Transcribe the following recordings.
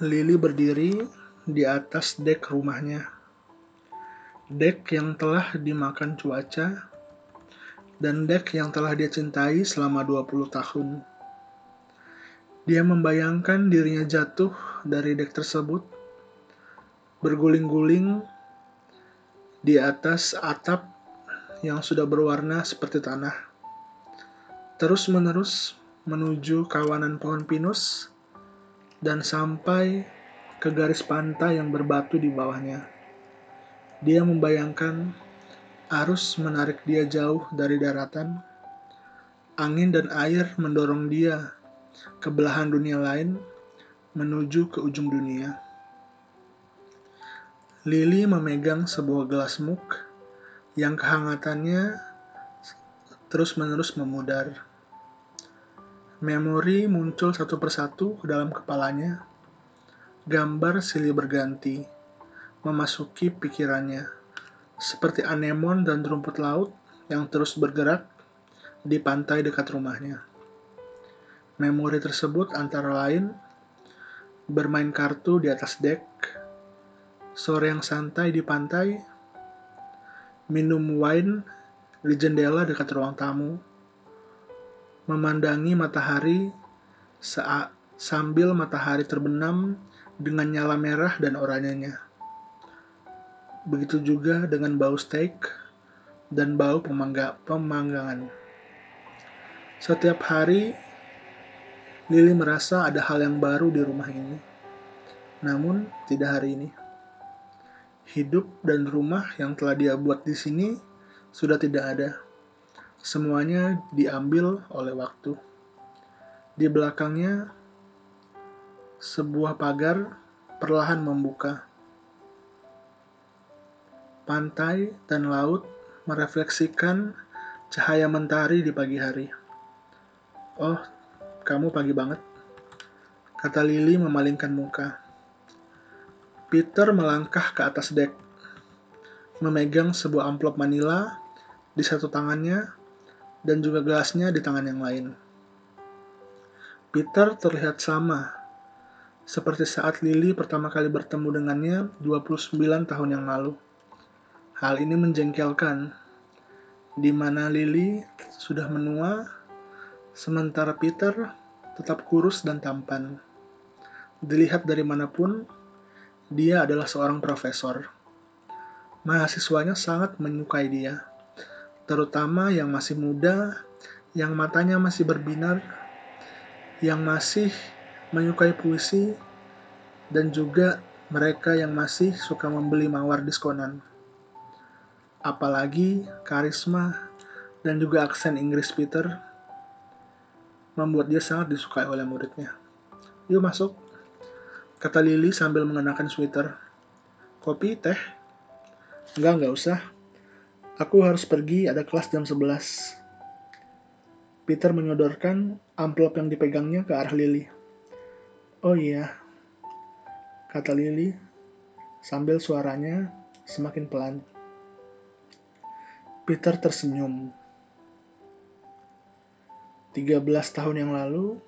Lily berdiri di atas dek rumahnya. Dek yang telah dimakan cuaca dan dek yang telah dia cintai selama 20 tahun. Dia membayangkan dirinya jatuh dari dek tersebut, berguling-guling di atas atap yang sudah berwarna seperti tanah. Terus-menerus menuju kawanan pohon pinus dan sampai ke garis pantai yang berbatu di bawahnya. Dia membayangkan arus menarik dia jauh dari daratan. Angin dan air mendorong dia ke belahan dunia lain menuju ke ujung dunia. Lily memegang sebuah gelas muk yang kehangatannya terus-menerus memudar. Memori muncul satu persatu ke dalam kepalanya. Gambar silih berganti, memasuki pikirannya, seperti anemon dan rumput laut yang terus bergerak di pantai dekat rumahnya. Memori tersebut antara lain bermain kartu di atas dek, sore yang santai di pantai, minum wine di jendela dekat ruang tamu, memandangi matahari saat sambil matahari terbenam dengan nyala merah dan oranyenya. Begitu juga dengan bau steak dan bau pemangga, pemanggangan. Setiap hari, Lily merasa ada hal yang baru di rumah ini. Namun, tidak hari ini. Hidup dan rumah yang telah dia buat di sini sudah tidak ada. Semuanya diambil oleh waktu. Di belakangnya, sebuah pagar perlahan membuka. Pantai dan laut merefleksikan cahaya mentari di pagi hari. Oh, kamu pagi banget, kata Lily memalingkan muka. Peter melangkah ke atas dek, memegang sebuah amplop manila di satu tangannya dan juga gelasnya di tangan yang lain. Peter terlihat sama seperti saat Lily pertama kali bertemu dengannya 29 tahun yang lalu. Hal ini menjengkelkan, di mana Lily sudah menua, sementara Peter tetap kurus dan tampan. Dilihat dari mana pun, dia adalah seorang profesor. Mahasiswanya sangat menyukai dia terutama yang masih muda, yang matanya masih berbinar, yang masih menyukai puisi, dan juga mereka yang masih suka membeli mawar diskonan. Apalagi karisma dan juga aksen Inggris Peter membuat dia sangat disukai oleh muridnya. Yuk masuk, kata Lily sambil mengenakan sweater. Kopi, teh? Enggak, enggak usah. Aku harus pergi, ada kelas jam 11. Peter menyodorkan amplop yang dipegangnya ke arah Lily. Oh iya, kata Lily sambil suaranya semakin pelan. Peter tersenyum. 13 tahun yang lalu,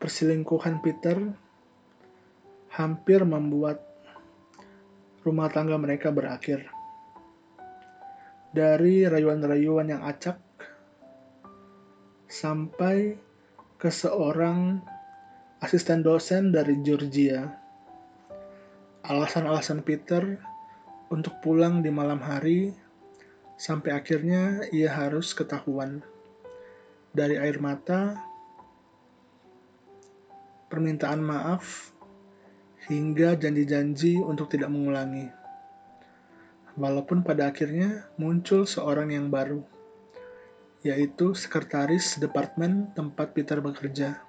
perselingkuhan Peter hampir membuat rumah tangga mereka berakhir dari rayuan-rayuan yang acak sampai ke seorang asisten dosen dari Georgia. Alasan-alasan Peter untuk pulang di malam hari sampai akhirnya ia harus ketahuan. Dari air mata, permintaan maaf, hingga janji-janji untuk tidak mengulangi walaupun pada akhirnya muncul seorang yang baru, yaitu sekretaris departemen tempat Peter bekerja.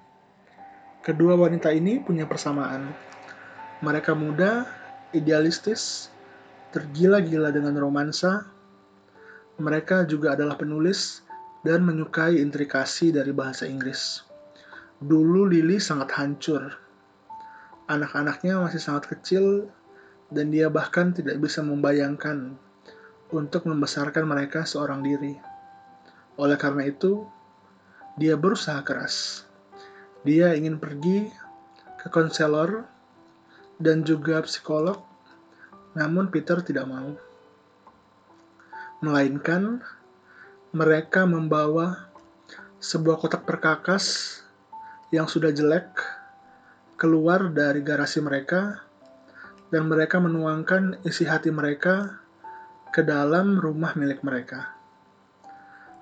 Kedua wanita ini punya persamaan. Mereka muda, idealistis, tergila-gila dengan romansa. Mereka juga adalah penulis dan menyukai intrikasi dari bahasa Inggris. Dulu Lily sangat hancur. Anak-anaknya masih sangat kecil dan dia bahkan tidak bisa membayangkan untuk membesarkan mereka seorang diri. Oleh karena itu, dia berusaha keras. Dia ingin pergi ke konselor dan juga psikolog, namun Peter tidak mau. Melainkan mereka membawa sebuah kotak perkakas yang sudah jelek keluar dari garasi mereka dan mereka menuangkan isi hati mereka ke dalam rumah milik mereka.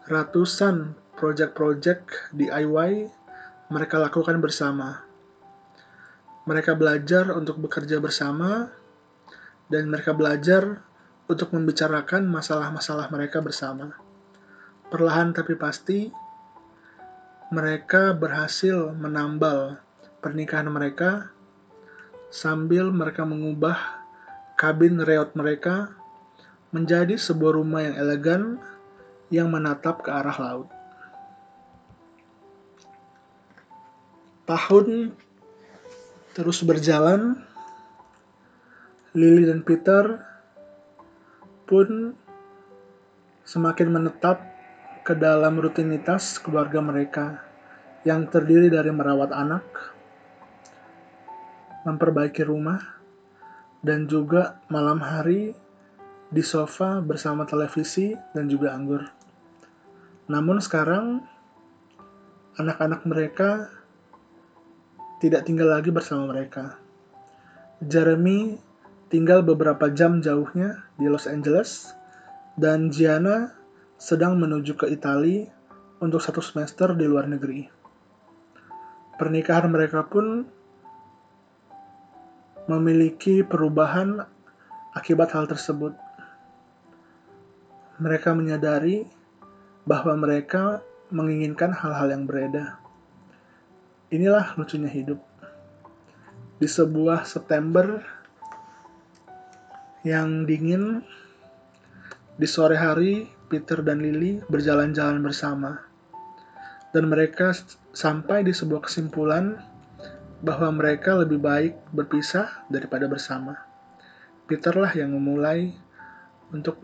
Ratusan proyek-proyek DIY mereka lakukan bersama. Mereka belajar untuk bekerja bersama dan mereka belajar untuk membicarakan masalah-masalah mereka bersama. Perlahan tapi pasti, mereka berhasil menambal pernikahan mereka sambil mereka mengubah kabin reot mereka menjadi sebuah rumah yang elegan yang menatap ke arah laut. Tahun terus berjalan, Lily dan Peter pun semakin menetap ke dalam rutinitas keluarga mereka yang terdiri dari merawat anak, memperbaiki rumah, dan juga malam hari di sofa bersama televisi dan juga anggur. Namun sekarang anak-anak mereka tidak tinggal lagi bersama mereka. Jeremy tinggal beberapa jam jauhnya di Los Angeles, dan Gianna sedang menuju ke Italia untuk satu semester di luar negeri. Pernikahan mereka pun memiliki perubahan akibat hal tersebut. Mereka menyadari bahwa mereka menginginkan hal-hal yang berbeda. Inilah lucunya hidup. Di sebuah September yang dingin di sore hari Peter dan Lily berjalan-jalan bersama dan mereka sampai di sebuah kesimpulan bahwa mereka lebih baik berpisah daripada bersama. Peter lah yang memulai untuk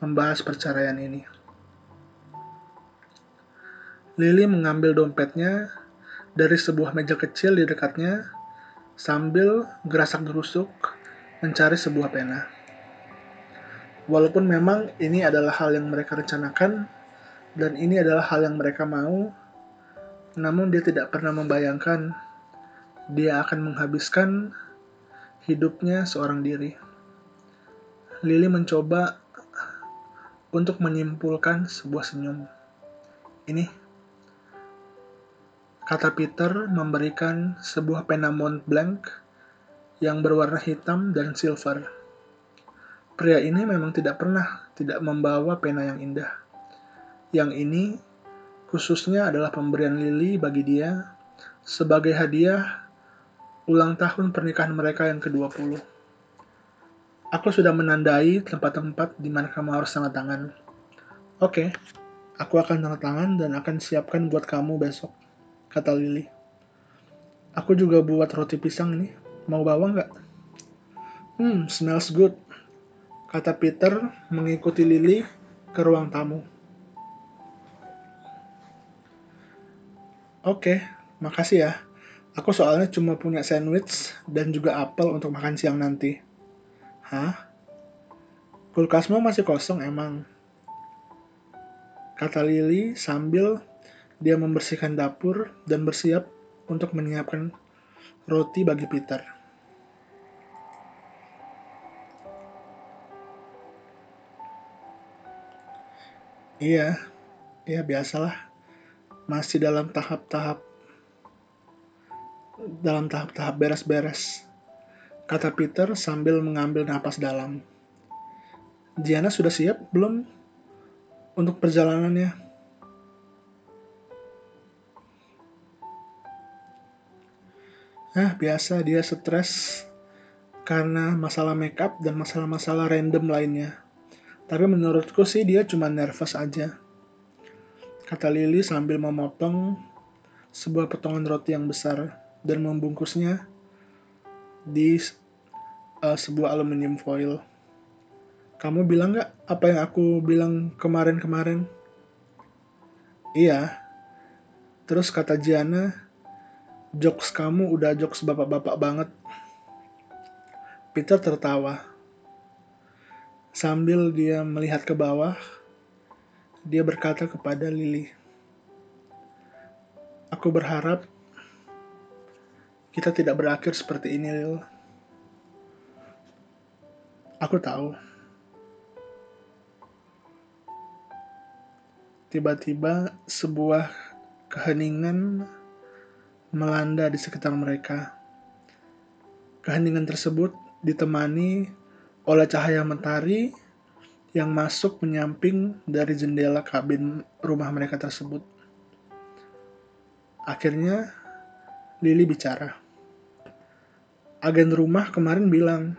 membahas perceraian ini. Lily mengambil dompetnya dari sebuah meja kecil di dekatnya sambil gerasak gerusuk mencari sebuah pena. Walaupun memang ini adalah hal yang mereka rencanakan dan ini adalah hal yang mereka mau, namun dia tidak pernah membayangkan dia akan menghabiskan hidupnya seorang diri. Lily mencoba untuk menyimpulkan sebuah senyum. Ini, kata Peter memberikan sebuah pena Mont Blanc yang berwarna hitam dan silver. Pria ini memang tidak pernah tidak membawa pena yang indah. Yang ini khususnya adalah pemberian Lily bagi dia sebagai hadiah ulang tahun pernikahan mereka yang ke-20. Aku sudah menandai tempat-tempat di mana kamu harus tanda tangan. Oke, aku akan tanda tangan dan akan siapkan buat kamu besok, kata Lily. Aku juga buat roti pisang nih. Mau bawa nggak? Hmm, smells good, kata Peter mengikuti Lily ke ruang tamu. Oke, makasih ya. Aku soalnya cuma punya sandwich dan juga apel untuk makan siang nanti. Hah? Kulkasmu masih kosong emang? Kata Lily sambil dia membersihkan dapur dan bersiap untuk menyiapkan roti bagi Peter. Iya, ya biasalah. Masih dalam tahap-tahap dalam tahap-tahap beres-beres. Kata Peter sambil mengambil napas dalam. Diana sudah siap belum untuk perjalanannya? Ah, biasa dia stres karena masalah makeup dan masalah-masalah random lainnya. Tapi menurutku sih dia cuma nervous aja. Kata Lily sambil memotong sebuah potongan roti yang besar dan membungkusnya di uh, sebuah aluminium foil. Kamu bilang gak apa yang aku bilang kemarin-kemarin? Iya. Terus kata Gianna, jokes kamu udah jokes bapak-bapak banget. Peter tertawa. Sambil dia melihat ke bawah, dia berkata kepada Lily, Aku berharap kita tidak berakhir seperti ini, Lil. Aku tahu. Tiba-tiba sebuah keheningan melanda di sekitar mereka. Keheningan tersebut ditemani oleh cahaya mentari yang masuk menyamping dari jendela kabin rumah mereka tersebut. Akhirnya, Lily bicara. Agen rumah kemarin bilang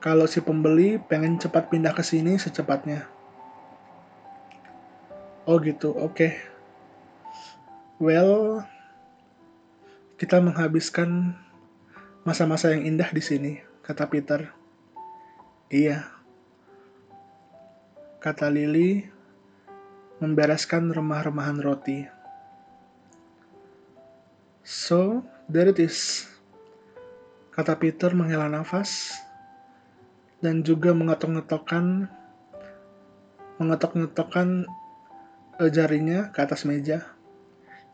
kalau si pembeli pengen cepat pindah ke sini secepatnya. Oh gitu, oke. Okay. Well, kita menghabiskan masa-masa yang indah di sini, kata Peter. Iya, kata Lily, membereskan remah-remahan roti. So, there it is, kata Peter menghela nafas dan juga mengetok-ngetokkan mengetok-ngetokkan jarinya ke atas meja.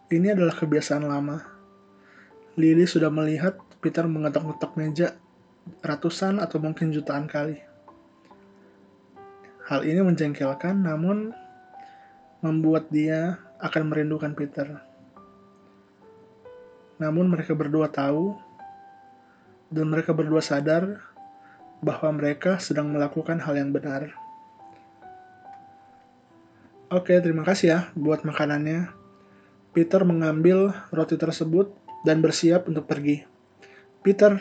Ini adalah kebiasaan lama. Lily sudah melihat Peter mengetok-ngetok meja ratusan atau mungkin jutaan kali. Hal ini menjengkelkan, namun membuat dia akan merindukan Peter. Namun mereka berdua tahu, dan mereka berdua sadar bahwa mereka sedang melakukan hal yang benar. Oke, terima kasih ya buat makanannya. Peter mengambil roti tersebut dan bersiap untuk pergi. Peter,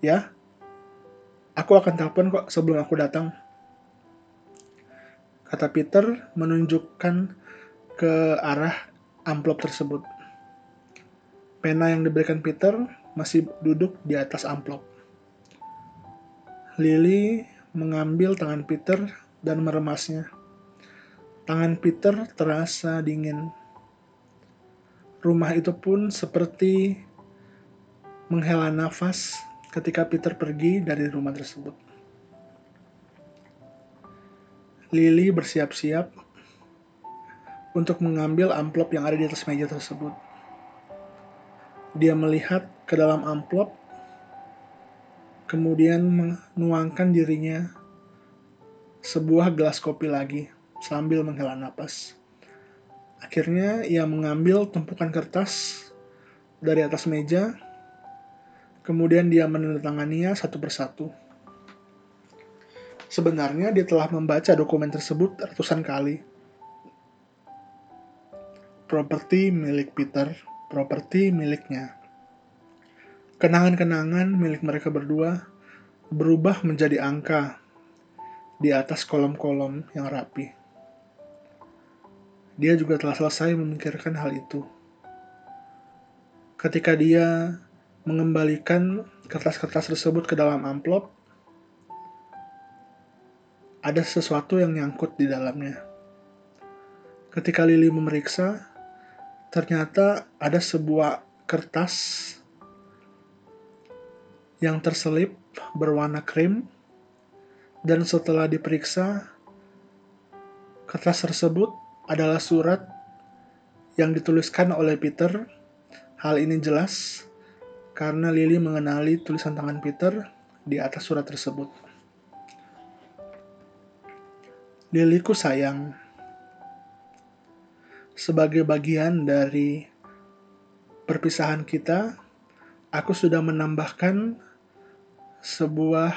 ya, aku akan telepon kok sebelum aku datang. Kata Peter menunjukkan ke arah amplop tersebut. Pena yang diberikan Peter masih duduk di atas amplop. Lily mengambil tangan Peter dan meremasnya. Tangan Peter terasa dingin. Rumah itu pun seperti menghela nafas ketika Peter pergi dari rumah tersebut. Lily bersiap-siap untuk mengambil amplop yang ada di atas meja tersebut. Dia melihat ke dalam amplop, kemudian menuangkan dirinya sebuah gelas kopi lagi sambil menghela napas. Akhirnya ia mengambil tumpukan kertas dari atas meja, kemudian dia menandatanganinya satu persatu. Sebenarnya dia telah membaca dokumen tersebut ratusan kali. Properti milik Peter, properti miliknya. Kenangan-kenangan milik mereka berdua berubah menjadi angka di atas kolom-kolom yang rapi. Dia juga telah selesai memikirkan hal itu. Ketika dia mengembalikan kertas-kertas tersebut ke dalam amplop, ada sesuatu yang nyangkut di dalamnya. Ketika Lily memeriksa, ternyata ada sebuah kertas yang terselip berwarna krim dan setelah diperiksa kertas tersebut adalah surat yang dituliskan oleh Peter. Hal ini jelas karena Lily mengenali tulisan tangan Peter di atas surat tersebut. Lilyku sayang, sebagai bagian dari perpisahan kita, aku sudah menambahkan sebuah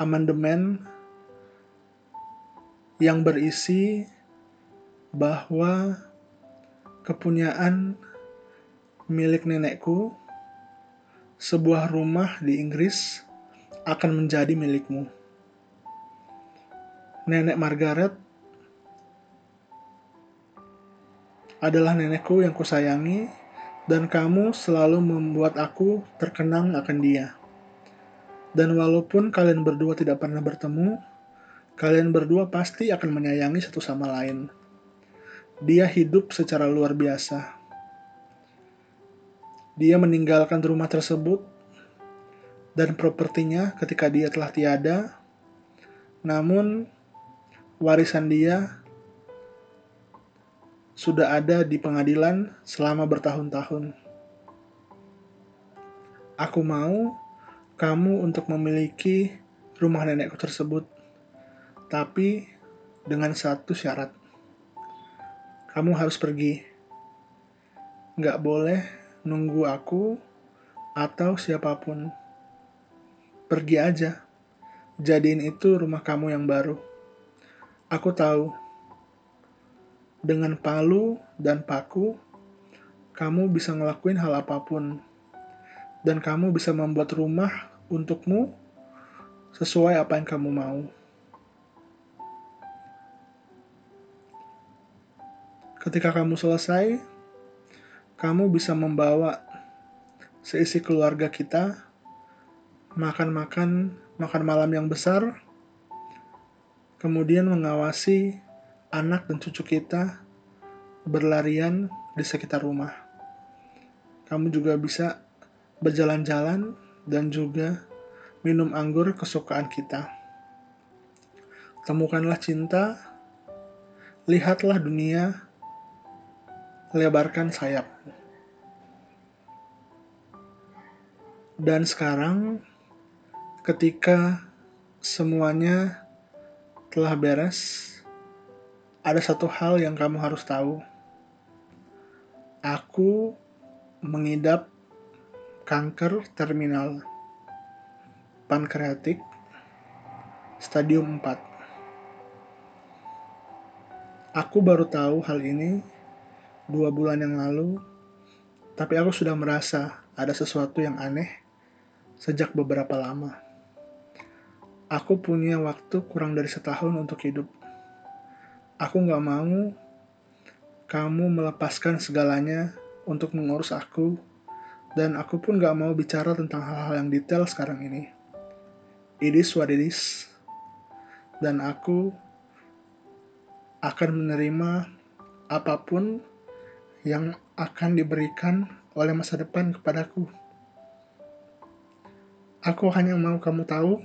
amandemen yang berisi bahwa kepunyaan milik nenekku, sebuah rumah di Inggris, akan menjadi milikmu. Nenek Margaret adalah nenekku yang kusayangi, dan kamu selalu membuat aku terkenang akan dia. Dan walaupun kalian berdua tidak pernah bertemu, kalian berdua pasti akan menyayangi satu sama lain. Dia hidup secara luar biasa. Dia meninggalkan rumah tersebut dan propertinya ketika dia telah tiada, namun warisan dia sudah ada di pengadilan selama bertahun-tahun. Aku mau kamu untuk memiliki rumah nenekku tersebut, tapi dengan satu syarat. Kamu harus pergi. Nggak boleh nunggu aku atau siapa pun. Pergi aja. Jadiin itu rumah kamu yang baru. Aku tahu. Dengan palu dan paku, kamu bisa ngelakuin hal apa pun. Dan kamu bisa membuat rumah untukmu sesuai apa yang kamu mau. Ketika kamu selesai, kamu bisa membawa seisi keluarga kita makan-makan makan malam yang besar, kemudian mengawasi anak dan cucu kita berlarian di sekitar rumah. Kamu juga bisa berjalan-jalan dan juga minum anggur kesukaan kita. Temukanlah cinta, lihatlah dunia lebarkan sayap. Dan sekarang, ketika semuanya telah beres, ada satu hal yang kamu harus tahu. Aku mengidap kanker terminal pankreatik stadium 4. Aku baru tahu hal ini dua bulan yang lalu, tapi aku sudah merasa ada sesuatu yang aneh sejak beberapa lama. Aku punya waktu kurang dari setahun untuk hidup. Aku gak mau kamu melepaskan segalanya untuk mengurus aku, dan aku pun gak mau bicara tentang hal-hal yang detail sekarang ini. It is what. Dan aku akan menerima apa pun yang akan diberikan oleh masa depan kepadaku. Aku hanya mau kamu tahu,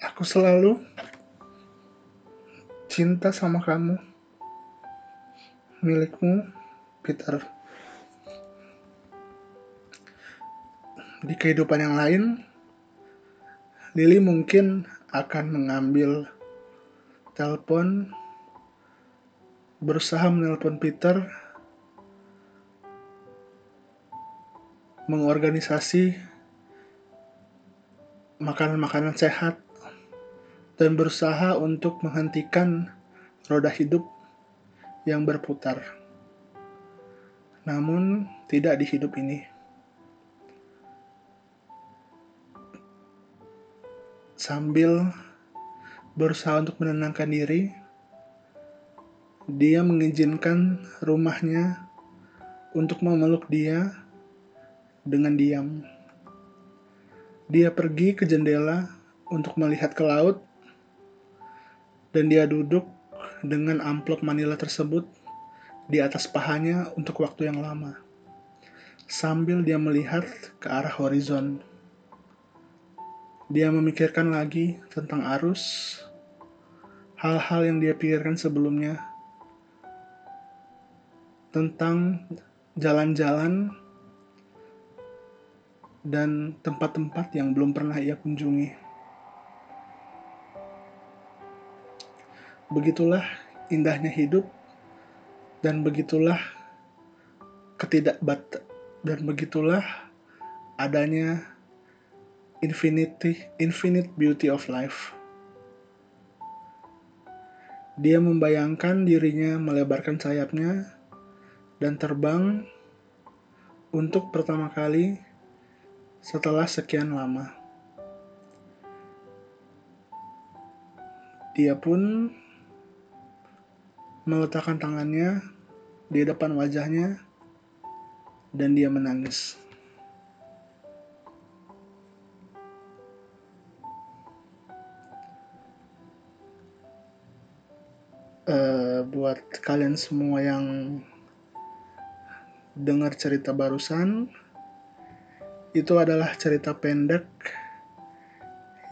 aku selalu cinta sama kamu, milikmu, Peter. Di kehidupan yang lain, Lily mungkin akan mengambil telepon berusaha menelpon Peter mengorganisasi makanan-makanan sehat dan berusaha untuk menghentikan roda hidup yang berputar. Namun tidak di hidup ini. Sambil berusaha untuk menenangkan diri, dia mengizinkan rumahnya untuk memeluk dia dengan diam. Dia pergi ke jendela untuk melihat ke laut, dan dia duduk dengan amplop manila tersebut di atas pahanya untuk waktu yang lama, sambil dia melihat ke arah horizon. Dia memikirkan lagi tentang arus, hal-hal yang dia pikirkan sebelumnya tentang jalan-jalan dan tempat-tempat yang belum pernah ia kunjungi. Begitulah indahnya hidup dan begitulah ketidakbat dan begitulah adanya infinity infinite beauty of life. Dia membayangkan dirinya melebarkan sayapnya dan terbang untuk pertama kali setelah sekian lama. Dia pun meletakkan tangannya di depan wajahnya dan dia menangis. Uh, buat kalian semua yang dengar cerita barusan, itu adalah cerita pendek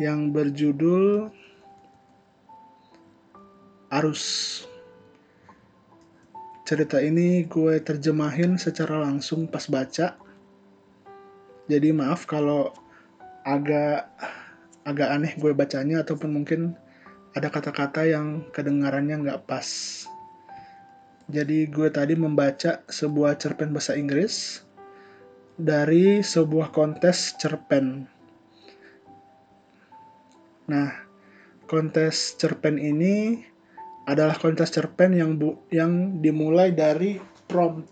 yang berjudul Arus. Cerita ini gue terjemahin secara langsung pas baca. Jadi maaf kalau agak agak aneh gue bacanya ataupun mungkin ada kata-kata yang kedengarannya nggak pas. Jadi gue tadi membaca sebuah cerpen bahasa Inggris dari sebuah kontes cerpen. Nah, kontes cerpen ini adalah kontes cerpen yang bu yang dimulai dari prompt.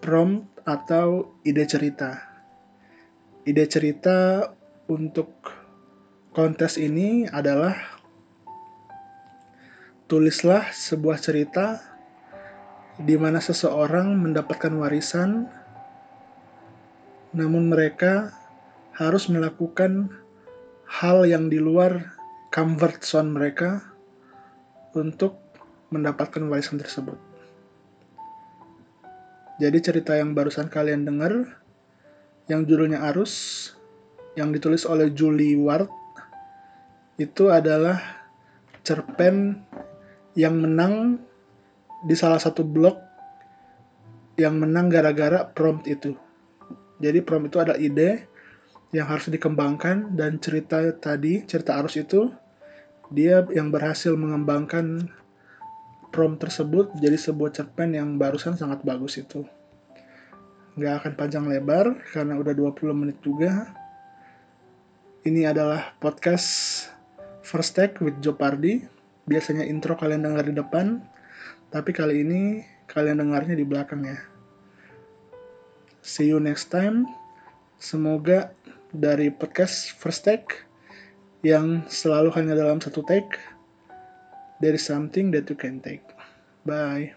Prompt atau ide cerita. Ide cerita untuk kontes ini adalah Tulislah sebuah cerita di mana seseorang mendapatkan warisan, namun mereka harus melakukan hal yang di luar comfort zone mereka untuk mendapatkan warisan tersebut. Jadi cerita yang barusan kalian dengar, yang judulnya Arus, yang ditulis oleh Julie Ward, itu adalah cerpen yang menang di salah satu blog yang menang gara-gara prompt itu. Jadi prompt itu ada ide yang harus dikembangkan dan cerita tadi, cerita arus itu dia yang berhasil mengembangkan prompt tersebut jadi sebuah cerpen yang barusan sangat bagus itu. Nggak akan panjang lebar karena udah 20 menit juga. Ini adalah podcast First Take with Jopardi biasanya intro kalian dengar di depan, tapi kali ini kalian dengarnya di belakang ya. See you next time. Semoga dari podcast First Take yang selalu hanya dalam satu take, there is something that you can take. Bye.